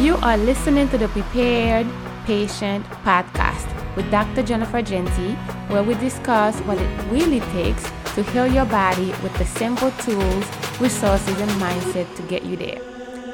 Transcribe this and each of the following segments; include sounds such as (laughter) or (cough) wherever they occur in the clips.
You are listening to the Prepared Patient Podcast with Dr. Jennifer Jeanty, where we discuss what it really takes to heal your body with the simple tools, resources, and mindset to get you there.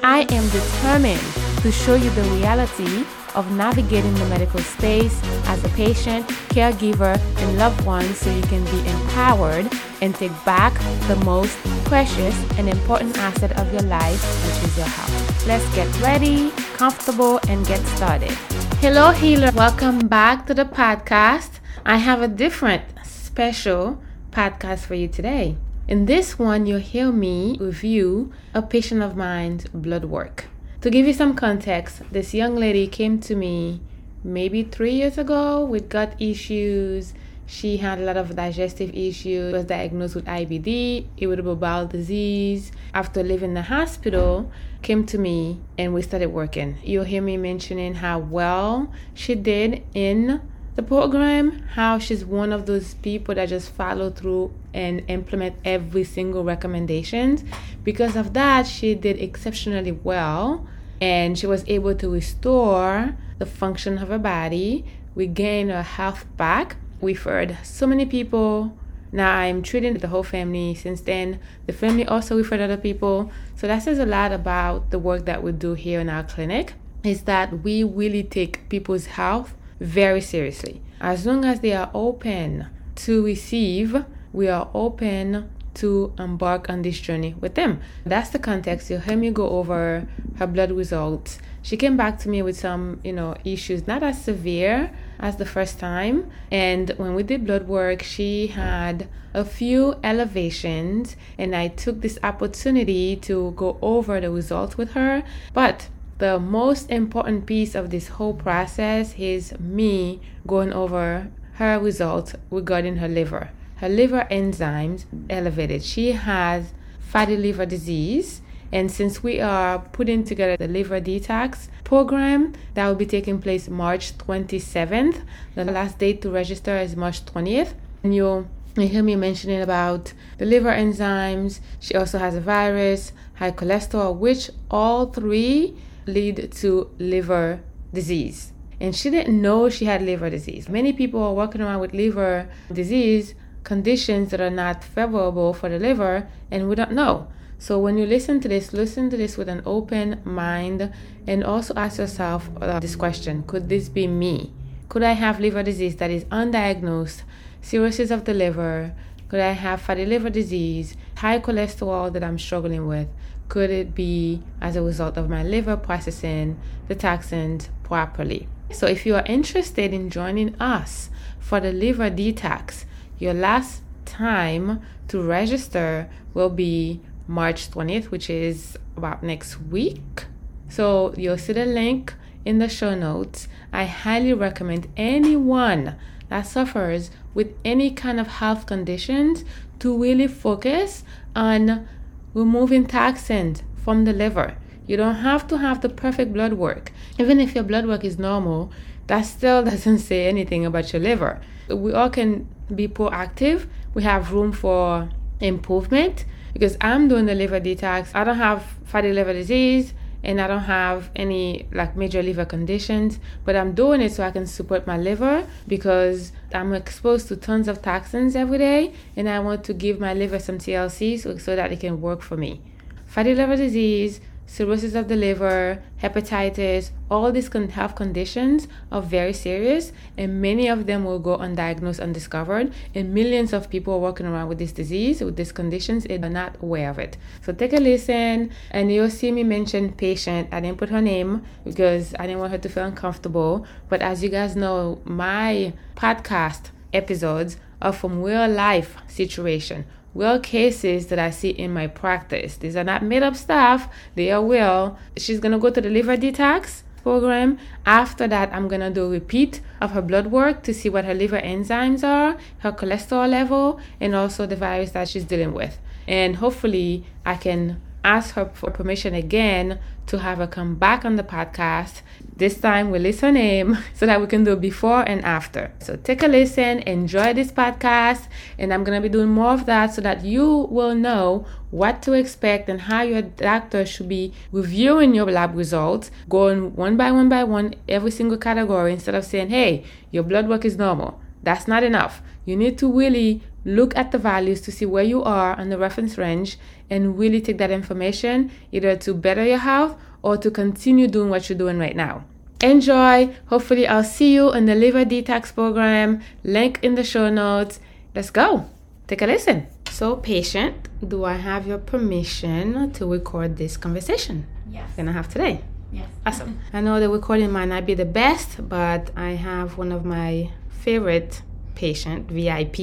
I am determined to show you the reality of navigating the medical space as a patient, caregiver, and loved one so you can be empowered and take back the most precious and important asset of your life, which is your health. Let's get ready, comfortable, and get started. Hello, healer. Welcome back to the podcast. I have a different special podcast for you today. In this one, you'll hear me review a patient of mine's blood work. To give you some context, this young lady came to me maybe three years ago with gut issues. She had a lot of digestive issues, was diagnosed with IBD, irritable bowel disease. After leaving the hospital, came to me and we started working. You'll hear me mentioning how well she did in the program, how she's one of those people that just follow through and implement every single recommendations. Because of that, she did exceptionally well and she was able to restore the function of her body, We gained her health back. We've heard so many people. Now I'm treating the whole family since then. The family also referred other people. So that says a lot about the work that we do here in our clinic is that we really take people's health very seriously. As long as they are open to receive, we are open to embark on this journey with them. That's the context. You'll hear me go over her blood results. She came back to me with some, you know, issues not as severe as the first time. And when we did blood work, she had a few elevations, and I took this opportunity to go over the results with her. But the most important piece of this whole process is me going over her results regarding her liver her liver enzymes elevated. She has fatty liver disease. And since we are putting together the liver detox program that will be taking place March 27th, the last date to register is March 20th. And you'll hear me mentioning about the liver enzymes. She also has a virus, high cholesterol, which all three lead to liver disease. And she didn't know she had liver disease. Many people are walking around with liver disease conditions that are not favorable for the liver and we don't know. So when you listen to this, listen to this with an open mind and also ask yourself this question Could this be me? Could I have liver disease that is undiagnosed, cirrhosis of the liver? Could I have fatty liver disease, high cholesterol that I'm struggling with? Could it be as a result of my liver processing the toxins properly? So, if you are interested in joining us for the liver detox, your last time to register will be March 20th, which is about next week. So you'll see the link in the show notes. I highly recommend anyone that suffers with any kind of health conditions to really focus on removing toxins from the liver. You don't have to have the perfect blood work. Even if your blood work is normal, that still (laughs) doesn't say anything about your liver. We all can be proactive. We have room for improvement because I'm doing the liver detox. I don't have fatty liver disease and I don't have any like major liver conditions, but I'm doing it so I can support my liver because I'm exposed to tons of toxins every day and I want to give my liver some TLC so, so that it can work for me. Fatty liver disease, cirrhosis of the liver, hepatitis, all these health conditions are very serious and many of them will go undiagnosed, undiscovered. And millions of people are walking around with this disease, with these conditions, and are not aware of it. So take a listen and you'll see me mention patient. I didn't put her name because I didn't want her to feel uncomfortable. But as you guys know, my podcast episodes are from real life situation real cases that I see in my practice. These are not made up stuff, they are real. She's gonna go to the liver detox program. After that, I'm gonna do a repeat of her blood work to see what her liver enzymes are, her cholesterol level, and also the virus that she's dealing with. And hopefully, I can ask her for permission again to have her come back on the podcast This time we list her name so that we can do before and after. So take a listen, enjoy this podcast, and I'm gonna be doing more of that so that you will know what to expect and how your doctor should be reviewing your lab results, going one by one by one, every single category, instead of saying, hey, your blood work is normal. That's not enough. You need to really look at the values to see where you are on the reference range and really take that information either to better your health or to continue doing what you're doing right now. Enjoy. Hopefully, I'll see you in the liver detox program. Link in the show notes. Let's go. Take a listen. So, patient, do I have your permission to record this conversation? Yes. Gonna have today. Yes. Awesome. I know the recording might not be the best, but I have one of my favorite patient, VIP.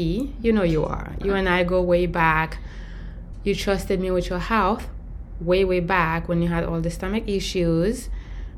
You know you are. You and I go way back. You trusted me with your health way, way back when you had all the stomach issues.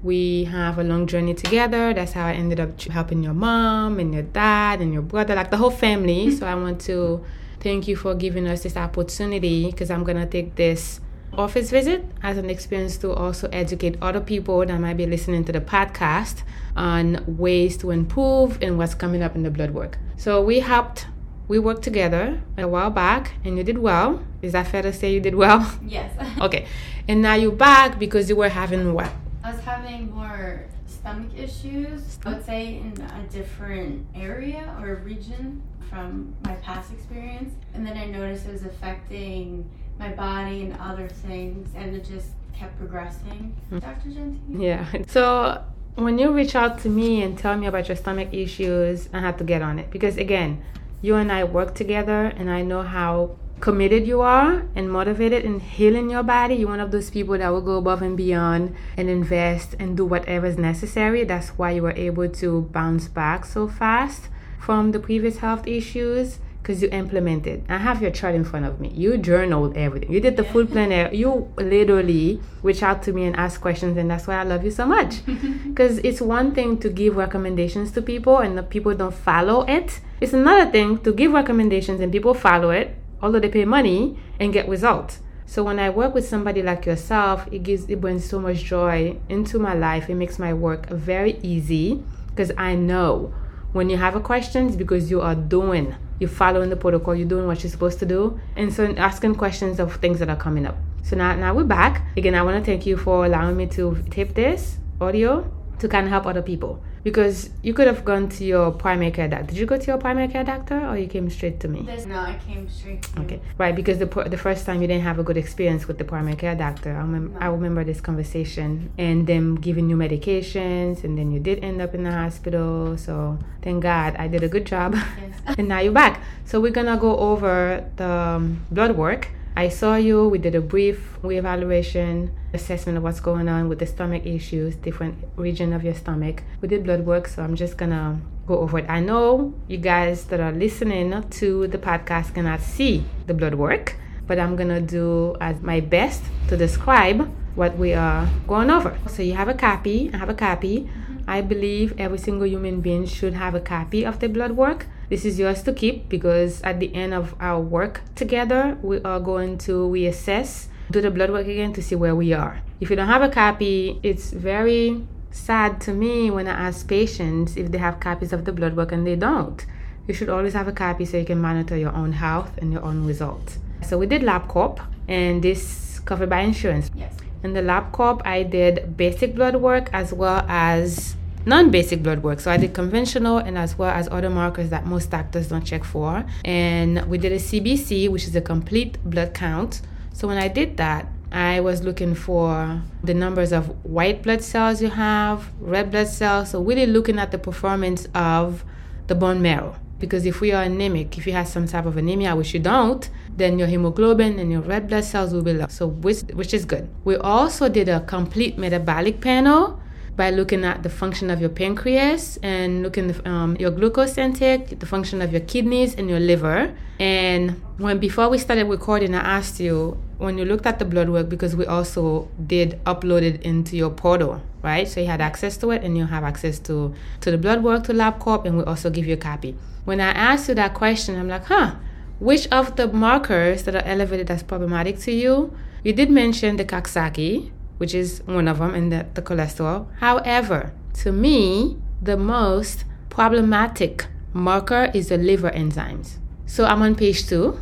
We have a long journey together. That's how I ended up helping your mom and your dad and your brother, like the whole family. Mm-hmm. so I want to thank you for giving us this opportunity because I'm going to take this office visit as an experience to also educate other people that might be listening to the podcast on ways to improve and what's coming up in the blood work. So we helped we worked together a while back and you did well. Is that fair to say you did well? (laughs) Yes. (laughs) okay. And now you're back because you were having what? I was having more stomach issues. I would say in a different area or region from my past experience. And then I noticed it was affecting my body and other things and it just kept progressing. Mm-hmm. Dr. Jeanty? Yeah. (laughs) So when you reach out to me and tell me about your stomach issues, I had to get on it because again, you and I work together, and I know how committed you are and motivated in healing your body. You're one of those people that will go above and beyond and invest and do whatever is necessary. That's why you were able to bounce back so fast from the previous health issues because you implemented. I have your chart in front of me. You journaled everything. You did the full planner. You literally reach out to me and ask questions, and that's why I love you so much. (laughs) Because it's one thing to give recommendations to people and the people don't follow it. It's another thing to give recommendations and people follow it, although they pay money and get results. So when I work with somebody like yourself, it gives it brings so much joy into my life. It makes my work very easy because I know when you have a question, it's because you are doing you're following the protocol, you're doing what you're supposed to do, and so asking questions of things that are coming up. So now, now we're back. Again, I want to thank you for allowing me to tape this audio to kind of help other people because you could have gone to your primary care doctor. Did you go to your primary care doctor or you came straight to me? This, no, I came straight to Okay, right, because the the first time you didn't have a good experience with the primary care doctor. I, remember, no. I remember this conversation and them giving you medications, and then you did end up in the hospital. So thank God I did a good job. Yes. (laughs) and now you're back. So we're gonna go over the um, blood work I saw you, we did a brief reevaluation, assessment of what's going on with the stomach issues, different region of your stomach. We did blood work, so I'm just gonna go over it. I know you guys that are listening to the podcast cannot see the blood work, but I'm gonna do as my best to describe what we are going over. So you have a copy, I have a copy. Mm-hmm. I believe every single human being should have a copy of the blood work. This is yours to keep because at the end of our work together, we are going to reassess, do the blood work again to see where we are. If you don't have a copy, it's very sad to me when I ask patients if they have copies of the blood work and they don't. You should always have a copy so you can monitor your own health and your own results. So we did LabCorp and this covered by insurance. Yes. In the LabCorp, I did basic blood work as well as non-basic blood work. So I did conventional and as well as other markers that most doctors don't check for. And we did a CBC, which is a complete blood count. So when I did that, I was looking for the numbers of white blood cells you have, red blood cells. So really looking at the performance of the bone marrow. Because if we are anemic, if you have some type of anemia, which you don't, then your hemoglobin and your red blood cells will be low. So which which is good. We also did a complete metabolic panel by looking at the function of your pancreas and looking at um, your glucose intake, the function of your kidneys and your liver. And when before we started recording, I asked you when you looked at the blood work because we also did upload it into your portal, right? So you had access to it and you have access to to the blood work to LabCorp, and we also give you a copy. When I asked you that question, I'm like, huh, which of the markers that are elevated as problematic to you? You did mention the Coxsackie, which is one of them, and the, the cholesterol. However, to me, the most problematic marker is the liver enzymes. So I'm on page two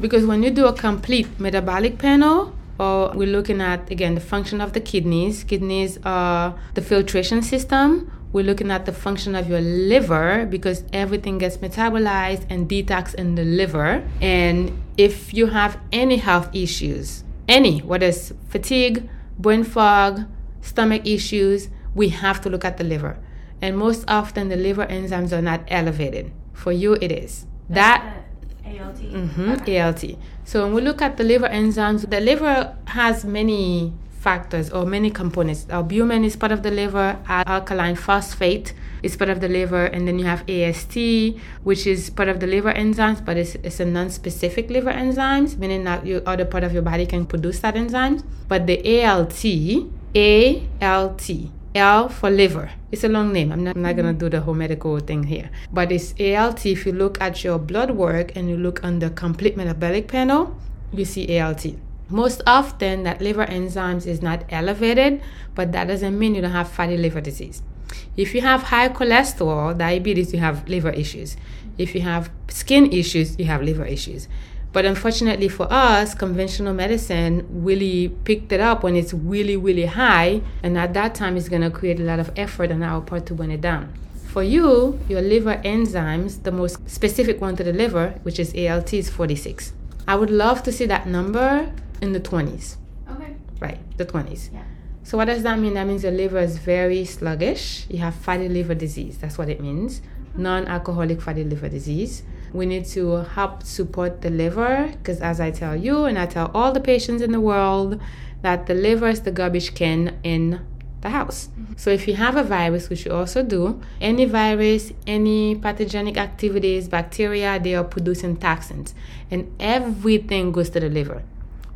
because when you do a complete metabolic panel, or we're looking at again the function of the kidneys, kidneys are the filtration system. We're looking at the function of your liver because everything gets metabolized and detox in the liver. And if you have any health issues, any, whether it's fatigue, brain fog, stomach issues, we have to look at the liver. And most often, the liver enzymes are not elevated. For you, it is. That's that ALT. Mm-hmm. ALT. So when we look at the liver enzymes, the liver has many factors or many components. Albumin is part of the liver, alkaline phosphate is part of the liver, and then you have AST, which is part of the liver enzymes, but it's, it's a non-specific liver enzymes, meaning that your other part of your body can produce that enzyme. But the ALT, ALT, L for liver. It's a long name. I'm not, I'm not going to do the whole medical thing here. But it's ALT. If you look at your blood work and you look on the complete metabolic panel, you see ALT. Most often, that liver enzymes is not elevated, but that doesn't mean you don't have fatty liver disease. If you have high cholesterol, diabetes, you have liver issues. If you have skin issues, you have liver issues. But unfortunately for us, conventional medicine really picked it up when it's really, really high. And at that time, it's going to create a lot of effort on our part to bring it down. For you, your liver enzymes, the most specific one to the liver, which is ALT, is 46. I would love to see that number in the 20s. Okay. Right, the 20s. Yeah. So what does that mean? That means your liver is very sluggish. You have fatty liver disease. That's what it means. Non-alcoholic fatty liver disease. We need to help support the liver because as I tell you and I tell all the patients in the world that the liver is the garbage can in the house. Mm-hmm. So if you have a virus, which you also do, any virus, any pathogenic activities, bacteria, they are producing toxins and everything goes to the liver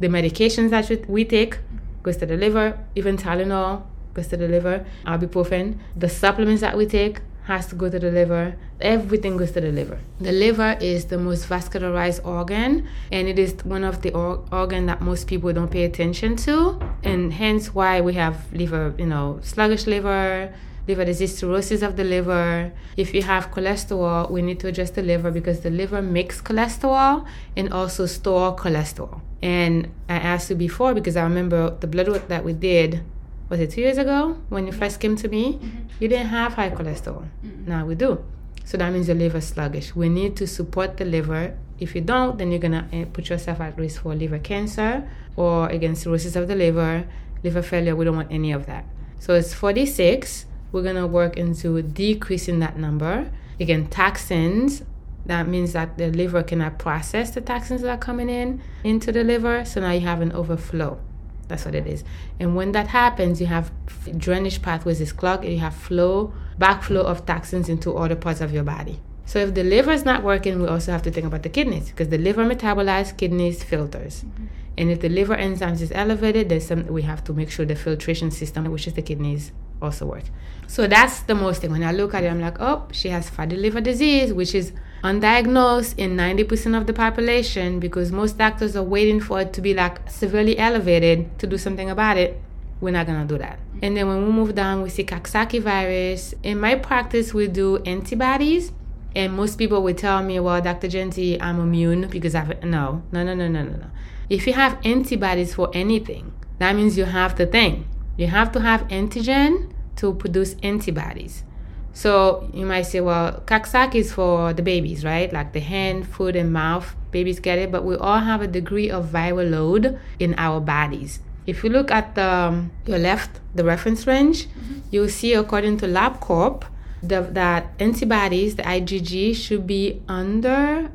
the medications that we take goes to the liver, even Tylenol goes to the liver, ibuprofen. The supplements that we take has to go to the liver. Everything goes to the liver. The liver is the most vascularized organ, and it is one of the or- organ that most people don't pay attention to, and hence why we have liver, you know, sluggish liver, liver disease, cirrhosis of the liver. If you have cholesterol, we need to address the liver because the liver makes cholesterol and also store cholesterol. And I asked you before because I remember the blood work that we did. Was it two years ago when you first came to me? Mm-hmm. You didn't have high cholesterol. Mm-hmm. Now we do. So that means your liver is sluggish. We need to support the liver. If you don't, then you're gonna eh, put yourself at risk for liver cancer or against cirrhosis of the liver, liver failure. We don't want any of that. So it's 46 we're going to work into decreasing that number. Again, toxins, that means that the liver cannot process the toxins that are coming in into the liver. So now you have an overflow. That's what it is. And when that happens, you have drainage pathways is clogged, you have flow, backflow of toxins into other parts of your body. So if the liver is not working, we also have to think about the kidneys because the liver metabolizes, kidneys filters. Mm-hmm. And if the liver enzymes is elevated, there's some we have to make sure the filtration system, which is the kidneys, also work. So that's the most thing. When I look at it, I'm like, oh, she has fatty liver disease, which is undiagnosed in 90% of the population because most doctors are waiting for it to be like severely elevated to do something about it. We're not gonna do that. And then when we move down, we see Coxsackie virus. In my practice, we do antibodies. And most people would tell me, well, Dr. Jeanty, I'm immune because I've. No, no, no, no, no, no, no. If you have antibodies for anything, that means you have the thing. You have to have antigen to produce antibodies. So you might say, well, Coxsackie is for the babies, right? Like the hand, foot, and mouth. Babies get it, but we all have a degree of viral load in our bodies. If you look at the, um, your left, the reference range, mm-hmm. you'll see according to LabCorp the, that antibodies, the IgG, should be under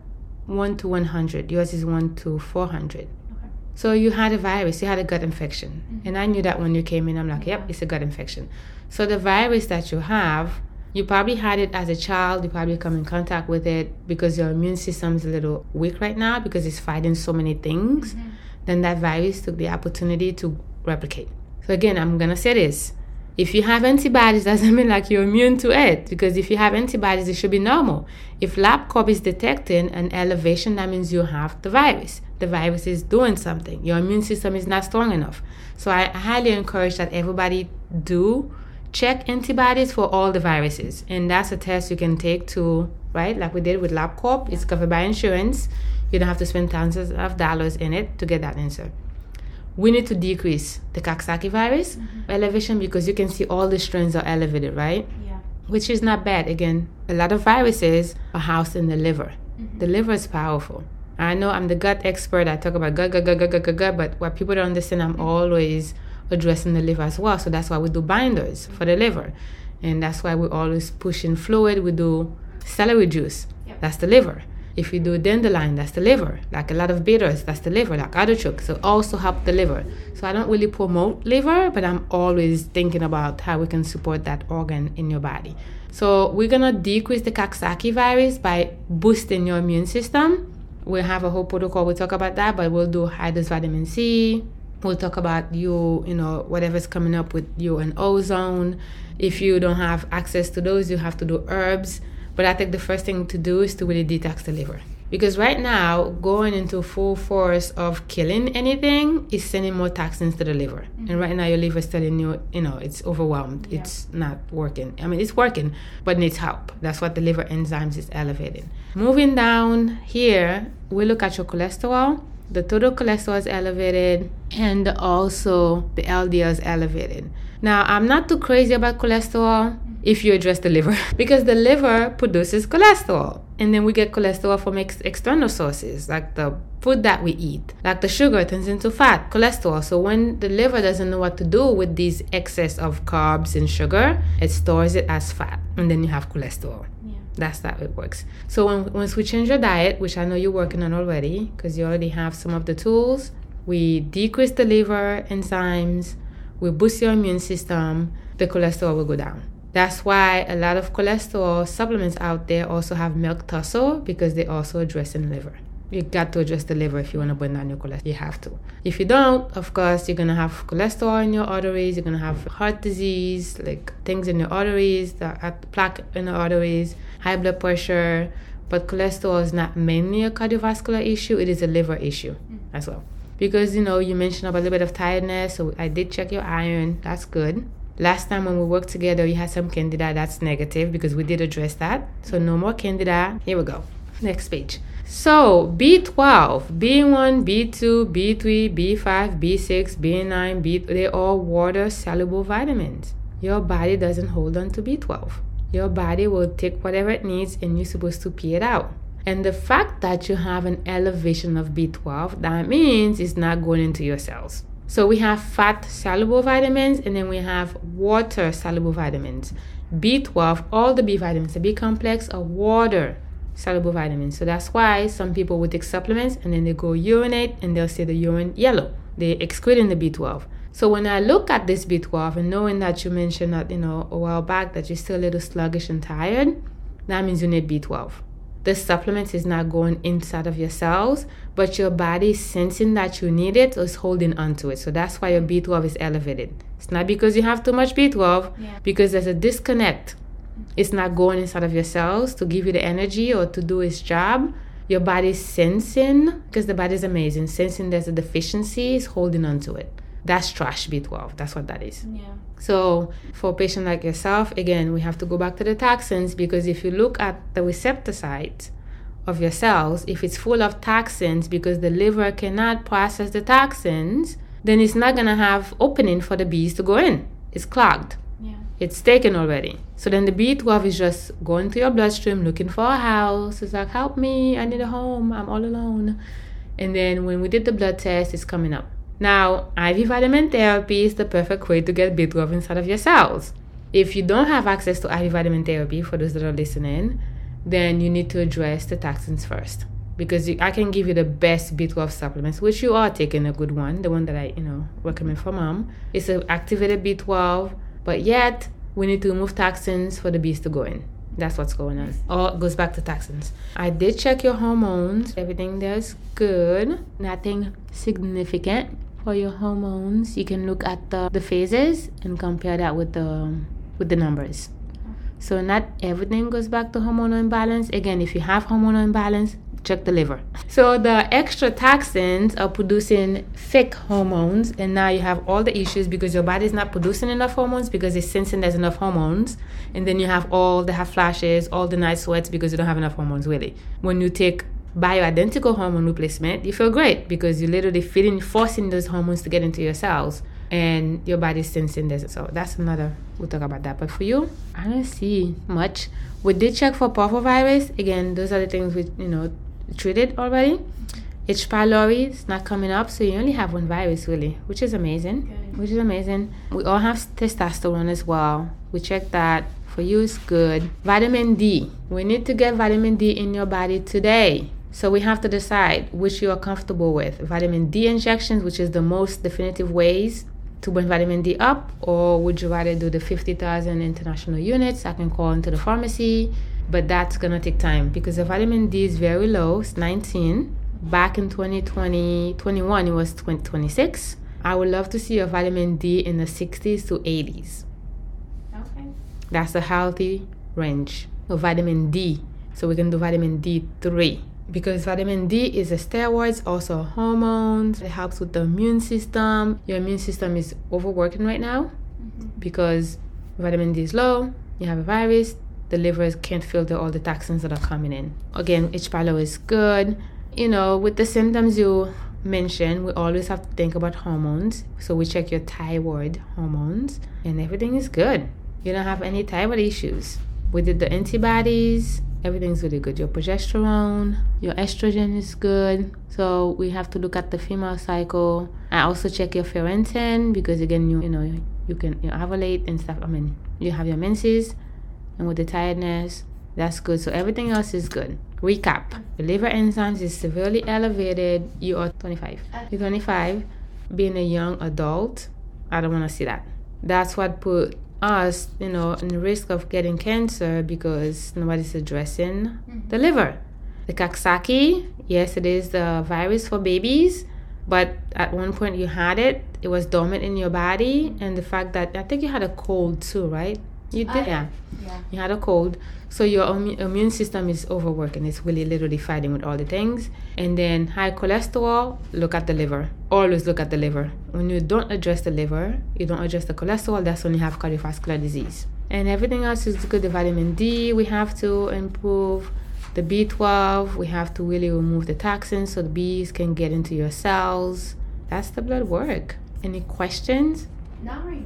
1 to 100. Yours is 1 to 400. So you had a virus, you had a gut infection. Mm-hmm. And I knew that when you came in, I'm like, yep, it's a gut infection. So the virus that you have, you probably had it as a child, you probably come in contact with it because your immune system is a little weak right now because it's fighting so many things. Mm-hmm. Then that virus took the opportunity to replicate. So again, I'm gonna say this. If you have antibodies, (laughs) doesn't mean like you're immune to it because if you have antibodies, it should be normal. If LabCorp is detecting an elevation, that means you have the virus. The virus is doing something. Your immune system is not strong enough. So I highly encourage that everybody do check antibodies for all the viruses. And that's a test you can take to, right? Like we did with LabCorp. It's covered by insurance. You don't have to spend thousands of dollars in it to get that answer we need to decrease the Coxsackie virus mm-hmm. elevation because you can see all the strains are elevated, right? Yeah. Which is not bad. Again, a lot of viruses are housed in the liver. Mm-hmm. The liver is powerful. I know I'm the gut expert. I talk about gut, gut, gut, gut, gut, gut, gut, but what people don't understand, I'm mm-hmm. always addressing the liver as well. So that's why we do binders for the liver. And that's why we're always push in fluid. We do celery juice. Yep. That's the liver. If you do dandelion, that's the liver. Like a lot of bitters, that's the liver, like artichoke. So also help the liver. So I don't really promote liver, but I'm always thinking about how we can support that organ in your body. So we're gonna decrease the Coxsackie virus by boosting your immune system. We'll have a whole protocol. We'll talk about that, but we'll do high dose vitamin C. We'll talk about you, you know, whatever's coming up with you and ozone. If you don't have access to those, you have to do herbs but I think the first thing to do is to really detox the liver. Because right now, going into full force of killing anything is sending more toxins to the liver. Mm-hmm. And right now, your liver is telling you, you know, it's overwhelmed. Yeah. It's not working. I mean, it's working, but needs help. That's what the liver enzymes is elevating. Moving down here, we look at your cholesterol. The total cholesterol is elevated, and also the LDL is elevated. Now, I'm not too crazy about cholesterol if you address the liver (laughs) because the liver produces cholesterol and then we get cholesterol from ex- external sources like the food that we eat like the sugar turns into fat cholesterol so when the liver doesn't know what to do with these excess of carbs and sugar it stores it as fat and then you have cholesterol. That's how it works so when, once we change your diet which i know you're working on already because you already have some of the tools we decrease the liver enzymes we boost your immune system the cholesterol will go down that's why a lot of cholesterol supplements out there also have milk thistle because they also address the liver. You got to address the liver if you want to burn down your cholesterol. You have to. If you don't, of course, you're gonna have cholesterol in your arteries. You're gonna have heart disease, like things in your arteries, the plaque in the arteries, high blood pressure. But cholesterol is not mainly a cardiovascular issue; it is a liver issue mm. as well. Because you know you mentioned about a little bit of tiredness, so I did check your iron. That's good. Last time when we worked together, you had some candida. That's negative because we did address that. So no more candida. Here we go. Next page. So B12, B1, B2, B3, B5, B6, B9, B they're all water soluble vitamins. Your body doesn't hold on to B12. Your body will take whatever it needs and you're supposed to pee it out. And the fact that you have an elevation of B12, that means it's not going into your cells. So we have fat soluble vitamins and then we have water soluble vitamins. B12, all the B vitamins, the B complex are water soluble vitamins. So that's why some people will take supplements and then they go urinate and they'll see the urine yellow. They're excreting the B12. So when I look at this B12 and knowing that you mentioned that, you know, a while back that you're still a little sluggish and tired, that means you need B12 the supplement is not going inside of your cells, but your body is sensing that you need it so it is holding onto it. So that's why your B12 is elevated. It's not because you have too much B12, yeah. because there's a disconnect. It's not going inside of your cells to give you the energy or to do its job. Your body's sensing, because the body is amazing, sensing there's a deficiency, is holding onto it. That's trash B12. That's what that is. Yeah. So for a patient like yourself, again, we have to go back to the toxins because if you look at the receptor site of your cells, if it's full of toxins because the liver cannot process the toxins, then it's not gonna have opening for the bees to go in. It's clogged. It's taken already. So then the B12 is just going to your bloodstream looking for a house. It's like, help me, I need a home, I'm all alone. And then when we did the blood test, it's coming up. Now, IV vitamin therapy is the perfect way to get B12 inside of your cells. If you don't have access to IV vitamin therapy, for those that are listening, then you need to address the toxins first. Because you, I can give you the best B12 supplements, which you are taking a good one, the one that I, you know, recommend for mom. It's an activated B12, but yet we need to remove toxins for the bees to go in. That's what's going on. It goes back to toxins. I did check your hormones. Everything there's good. Nothing significant. for your hormones, you can look at the, the phases and compare that with the with the numbers. So not everything goes back to hormonal imbalance. Again, if you have hormonal imbalance, check the liver. So the extra toxins are producing fake hormones, and now you have all the issues because your body is not producing enough hormones because it's sensing there's enough hormones, and then you have all the hot flashes, all the night sweats because you don't have enough hormones really. When you take bioidentical hormone replacement, you feel great because you're literally feeding, forcing those hormones to get into your cells and your body's sensing this. So that's another, we'll talk about that. But for you, I don't see much. We did check for parvovirus. Again, those are the things we, you know, treated already. H. pylori is not coming up, so you only have one virus really, which is amazing. Good. Which is amazing. We all have testosterone as well. We checked that. For you, it's good. Vitamin D. We need to get vitamin D in your body today. So we have to decide which you are comfortable with. Vitamin D injections, which is the most definitive ways to bring vitamin D up, or would you rather do the 50,000 international units? I can call into the pharmacy, but that's gonna take time because the vitamin D is very low, it's 19. Back in 2020, 21, it was 2026. I would love to see your vitamin D in the 60s to 80s. Okay. That's a healthy range of vitamin D. So we can do vitamin D3 because vitamin D is a steroid, also hormones. It helps with the immune system. Your immune system is overworking right now mm-hmm. because vitamin D is low. You have a virus. The liver can't filter all the toxins that are coming in. Again, H. pylori is good. You know, with the symptoms you mentioned, we always have to think about hormones. So we check your thyroid hormones, and everything is good. You don't have any thyroid issues. We did the antibodies everything's really good. Your progesterone, your estrogen is good. So we have to look at the female cycle. I also check your ferritin because again, you you know you can you ovulate and stuff. I mean, you have your menses, and with the tiredness, that's good. So everything else is good. Recap: the liver enzymes is severely elevated. You are 25. You're 25. Being a young adult, I don't want to see that. That's what put us, you know, in the risk of getting cancer because nobody's addressing mm-hmm. the liver. The Coxsackie, yes, it is the virus for babies, but at one point you had it, it was dormant in your body, and the fact that I think you had a cold too, right? You did, yeah. yeah. You had a cold. So your immune system is overworking. It's really literally fighting with all the things. And then high cholesterol, look at the liver. Always look at the liver. When you don't address the liver, you don't address the cholesterol, that's when you have cardiovascular disease. And everything else is good. The vitamin D, we have to improve. The B12, we have to really remove the toxins so the bees can get into your cells. That's the blood work. Any questions? Not right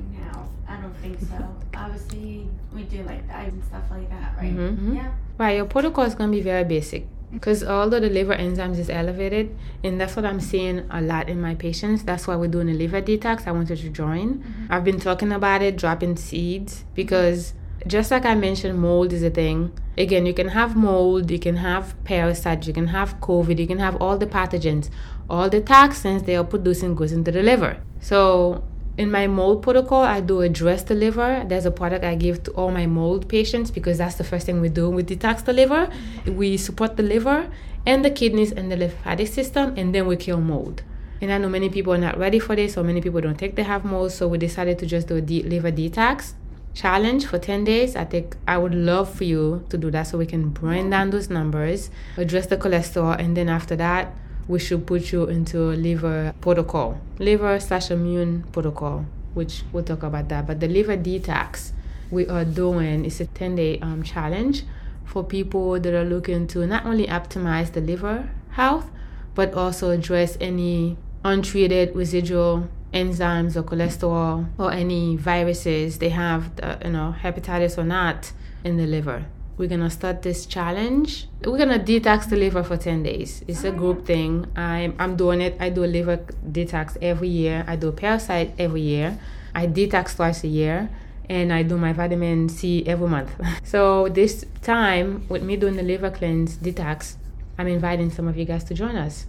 don't think so. Obviously, we do like diet and stuff like that, right? Mm-hmm. Yeah. Right. Your protocol is gonna be very basic because although the liver enzymes is elevated, and that's what I'm seeing a lot in my patients. That's why we're doing a liver detox. I wanted to join. Mm-hmm. I've been talking about it, dropping seeds because just like I mentioned, mold is a thing. Again, you can have mold, you can have parasites, you can have COVID, you can have all the pathogens. All the toxins they are producing goes into the liver. So in my mold protocol, I do address the liver. There's a product I give to all my mold patients because that's the first thing we do. We detox the liver, we support the liver and the kidneys and the lymphatic system, and then we kill mold. And I know many people are not ready for this, or many people don't think they have mold, so we decided to just do a de- liver detox challenge for 10 days. I think I would love for you to do that so we can bring down those numbers, address the cholesterol, and then after that, we should put you into a liver protocol, liver slash immune protocol, which we'll talk about that. But the liver detox we are doing is a 10 day um, challenge for people that are looking to not only optimize the liver health, but also address any untreated residual enzymes or cholesterol or any viruses they have, uh, you know, hepatitis or not in the liver we're gonna start this challenge. We're gonna detox the liver for 10 days. It's a group thing. I'm I'm doing it. I do a liver detox every year. I do a parasite every year. I detox twice a year and I do my vitamin C every month. (laughs) so this time with me doing the liver cleanse detox, I'm inviting some of you guys to join us.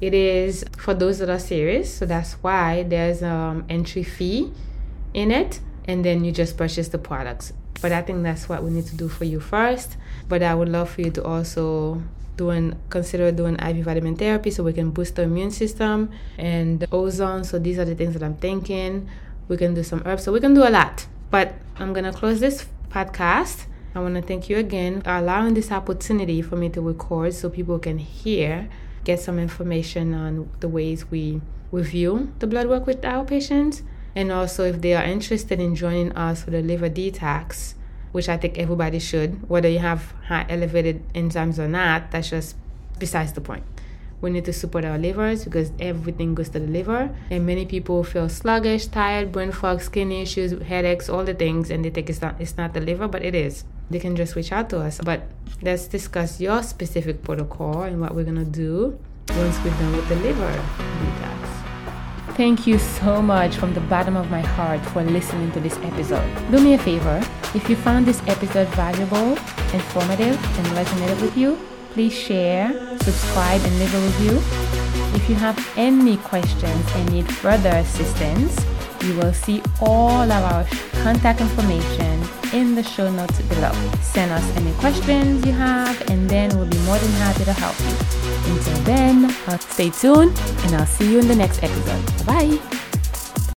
It is for those that are serious, so that's why there's um entry fee in it and then you just purchase the products. But I think that's what we need to do for you first. But I would love for you to also doing consider doing IV vitamin therapy so we can boost the immune system and ozone. So these are the things that I'm thinking. We can do some herbs. So we can do a lot. But I'm gonna close this podcast. I want to thank you again for allowing this opportunity for me to record so people can hear, get some information on the ways we review the blood work with our patients. And also, if they are interested in joining us for the liver detox, which I think everybody should, whether you have high elevated enzymes or not, that's just besides the point. We need to support our livers because everything goes to the liver. And many people feel sluggish, tired, brain fog, skin issues, headaches, all the things, and they think it's not it's not the liver, but it is. They can just reach out to us. But let's discuss your specific protocol and what we're gonna do once we're done with the liver detox. Thank you so much from the bottom of my heart for listening to this episode. Do me a favor, if you found this episode valuable, informative, and resonated with you, please share, subscribe, and leave a review. If you have any questions and need further assistance, you will see all of our contact information in the show notes below. Send us any questions you have, and then we'll be more than happy to help you. Until then, uh, stay tuned, and I'll see you in the next episode. Bye.